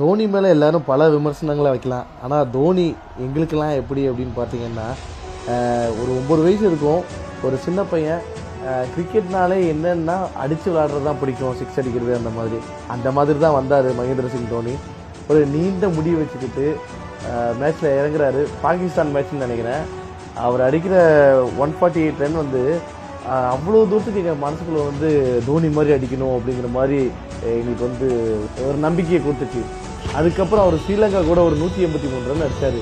தோனி மேலே எல்லாரும் பல விமர்சனங்களை வைக்கலாம். ஆனால் தோனி எங்களுக்கெல்லாம் எப்படி அப்படின்னு பார்த்தீங்கன்னா ஒரு ஒம்பது வயசு இருக்கும். ஒரு சின்ன பையன் கிரிக்கெட்னாலே என்னென்னா அடித்து விளாடுறது தான் பிடிக்கும். சிக்ஸ் அடிக்கிறது அந்த மாதிரி. அந்த மாதிரி தான் வந்தார் மகேந்திர சிங் தோனி. ஒரு நீண்ட முடிவு வச்சுக்கிட்டு மேட்ச்சில் இறங்குறாரு. பாகிஸ்தான் மேட்ச்னு நினைக்கிறேன். அவர் அடிக்கிற ஒன் ஃபார்ட்டி எயிட் ரன் வந்து அவ்வளோ தூரத்துக்கு எங்கள் மனசுக்குள்ளே வந்து தோனி மாதிரி அடிக்கணும் அப்படிங்கிற மாதிரி எங்களுக்கு வந்து ஒரு நம்பிக்கையை கொடுத்துச்சு. அதுக்கப்புறம் அவர் ஸ்ரீலங்கா கூட ஒரு நூற்றி எண்பத்தி மூணு ரன் அடித்தார்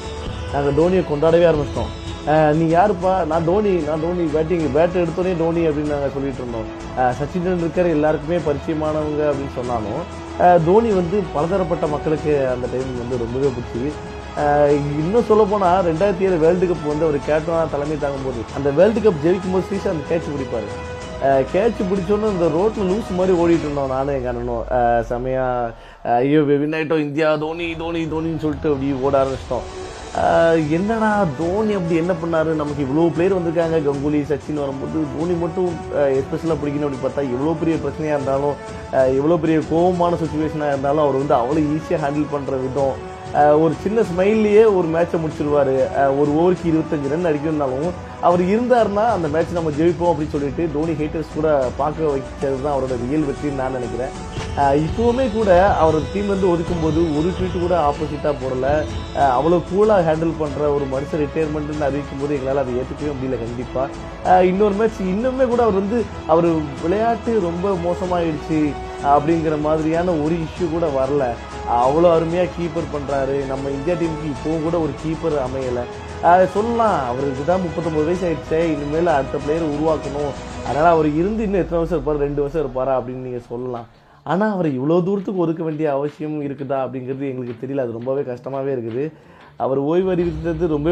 நாங்கள் தோனியை கொண்டாடவே ஆரம்பிச்சிட்டோம். நீ யாருப்பா? நான் தோனி நான் தோனி பேட்டிங் பேட் எடுத்தோடனே தோனி அப்படின்னு நாங்கள் சொல்லிட்டு இருந்தோம். சச்சின் டெண்டுல்கர் எல்லாருக்குமே பரிச்சயமானவங்க அப்படின்னு சொன்னாலும் தோனி வந்து பலதரப்பட்ட மக்களுக்கு அந்த டைம் வந்து ரொம்பவே பிடிச்சி. இன்னும் சொல்ல போனால் ரெண்டாயிரத்தி ஏழு வேர்ல்டு கப் வந்து அவர் கேப்டனாக தலைமை தாங்கும் போது அந்த வேர்ல்டு கப் ஜெயிக்கும் போது ஸ்ரீசாந்த் கேட்ச் பிடிப்பார். கேட்ச் பிடிச்சோன்னு இந்த ரோட்டில் லூஸ் மாதிரி ஓடிட்டு இருந்தோம் நானும் எங்கள் அண்ணனும். செமையாக ஐயோ வின் ஆகிட்டோம் இந்தியா தோனி தோனி தோனின்னு சொல்லிட்டு அப்படி ஓட ஆரம்பிச்சிட்டோம். என்னடா தோனி அப்படி என்ன பண்ணார்? நமக்கு இவ்வளோ பிளேயர் வந்திருக்காங்க. கங்குலி சச்சின் வரும்போது தோனி மட்டும் எஸ்பெஷலாக பிடிக்கணும் அப்படி பார்த்தா எவ்வளோ பெரிய பிரச்சனையாக இருந்தாலும் எவ்வளோ பெரிய கோபமான சுச்சுவேஷனாக இருந்தாலும் அவர் வந்து அவ்வளோ ஈஸியாக ஹேண்டில் பண்ணுற விதம். ஒரு சின்ன ஸ்மைல்லையே ஒரு மேட்சை முடிச்சிருவார். ஒரு ஓவருக்கு இருபத்தஞ்சு ரன் அடிக்கணும்னாலும் அவர் இருந்தாருன்னா அந்த மேட்ச் நம்ம ஜெயிப்போம் அப்படின்னு சொல்லிட்டு தோனி ஹேட்டர்ஸ் கூட பார்க்க வைக்கிறது தான் அவரோட ரியல் வெற்றின்னு நான் நினைக்கிறேன். இப்போவுமே கூட அவர் டீம் வந்து ஒதுக்கும் போது ஒரு ட்வீட் கூட ஆப்போசிட்டாக போடல. அவ்வளோ கூலாக ஹேண்டில் பண்ணுற ஒரு மனுஷன் ரிட்டையர்மெண்ட்னு அறிவிக்கும் போது எங்களால் அதை ஏற்றுக்கவே முடியல கண்டிப்பாக இன்னொரு மேட்ச் இன்னுமே கூட அவர் வந்து அவர் விளையாட்டு ரொம்ப மோசமாகிடுச்சு அப்படிங்கிற மாதிரியான ஒரு இஷ்யூ கூட வரல. அவ்வளோ அருமையாக கீப்பர் பண்ணுறாரு நம்ம இந்தியா டீமுக்கு இப்போவும் கூட ஒரு கீப்பர் அமையலை. சொல்லலாம் அவருக்கு தான் முப்பத்தொம்பது வயசு ஆகிடுச்சே இனிமேல் அடுத்த பிளேயர் உருவாக்கணும். அதனால் அவர் இருந்து இன்னும் எத்தனை வருஷம் இருப்பார் ரெண்டு வருஷம் இருப்பாரா அப்படின்னு நீங்கள் சொல்லலாம். ஆனால் அவர் இவ்வளோ தூரத்துக்கு ஒதுக்க வேண்டிய அவசியம் இருக்குதா அப்படிங்கிறது எங்களுக்கு தெரியல. அது ரொம்பவே கஷ்டமாகவே இருக்குது. அவர் ஓய்வு அறிவித்தது ரொம்ப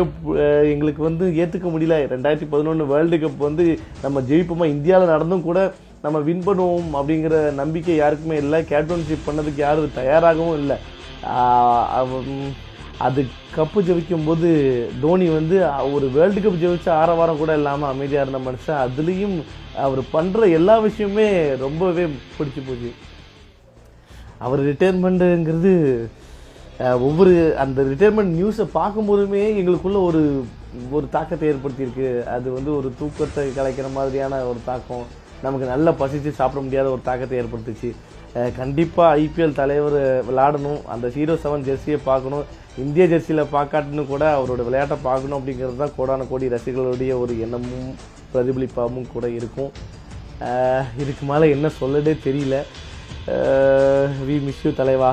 எங்களுக்கு வந்து ஏற்றுக்க முடியல. ரெண்டாயிரத்தி பதினொன்று வேர்ல்டு கப் வந்து நம்ம ஜெயிப்போமா இந்தியாவில் நடந்தும் கூட நம்ம வின் பண்ணுவோம் அப்படிங்கிற நம்பிக்கை யாருக்குமே இல்லை. கேப்டன்ஷிப் பண்ணதுக்கு யாரும் தயாராகவும் இல்லை. அவ- அது கப்பு ஜெயிக்கும் போது தோனி வந்து ஒரு வேர்ல்டு கப் ஜெயிச்ச ஆரவாரம் கூட இல்லாமல் அமைதியாக இருந்த மனுஷன். அதுலேயும் அவர் பண்ணுற எல்லா விஷயமே ரொம்பவே பிடிச்சி போச்சு. அவர் ரிட்டையர்மெண்ட்டுங்கிறது ஒவ்வொரு அந்த ரிட்டையர்மெண்ட் நியூஸை பார்க்கும்போதுமே எங்களுக்குள்ள ஒரு ஒரு தாக்கத்தை ஏற்படுத்தியிருக்கு. அது வந்து ஒரு தூக்கத்தை கலைக்கிற மாதிரியான ஒரு தாக்கம். நமக்கு நல்லா பசித்து சாப்பிட முடியாத ஒரு தாக்கத்தை ஏற்படுத்துச்சு. கண்டிப்பாக ஐபிஎல் தலைவர் விளையாடணும். அந்த ஜீரோ செவன் ஜெர்சியை பார்க்கணும். இந்திய ஜெர்சியில் பார்க்காட்டுன்னு கூட அவரோட விளையாட்டை பார்க்கணும் அப்படிங்கிறது தான் கோடான கோடி ரசிகர்களுடைய ஒரு எண்ணமும் பிரதிபலிப்பாகவும் கூட இருக்கும். இதுக்கு மேலே என்ன சொல்லதே தெரியல. வி மிஸ் யூ தலைவா?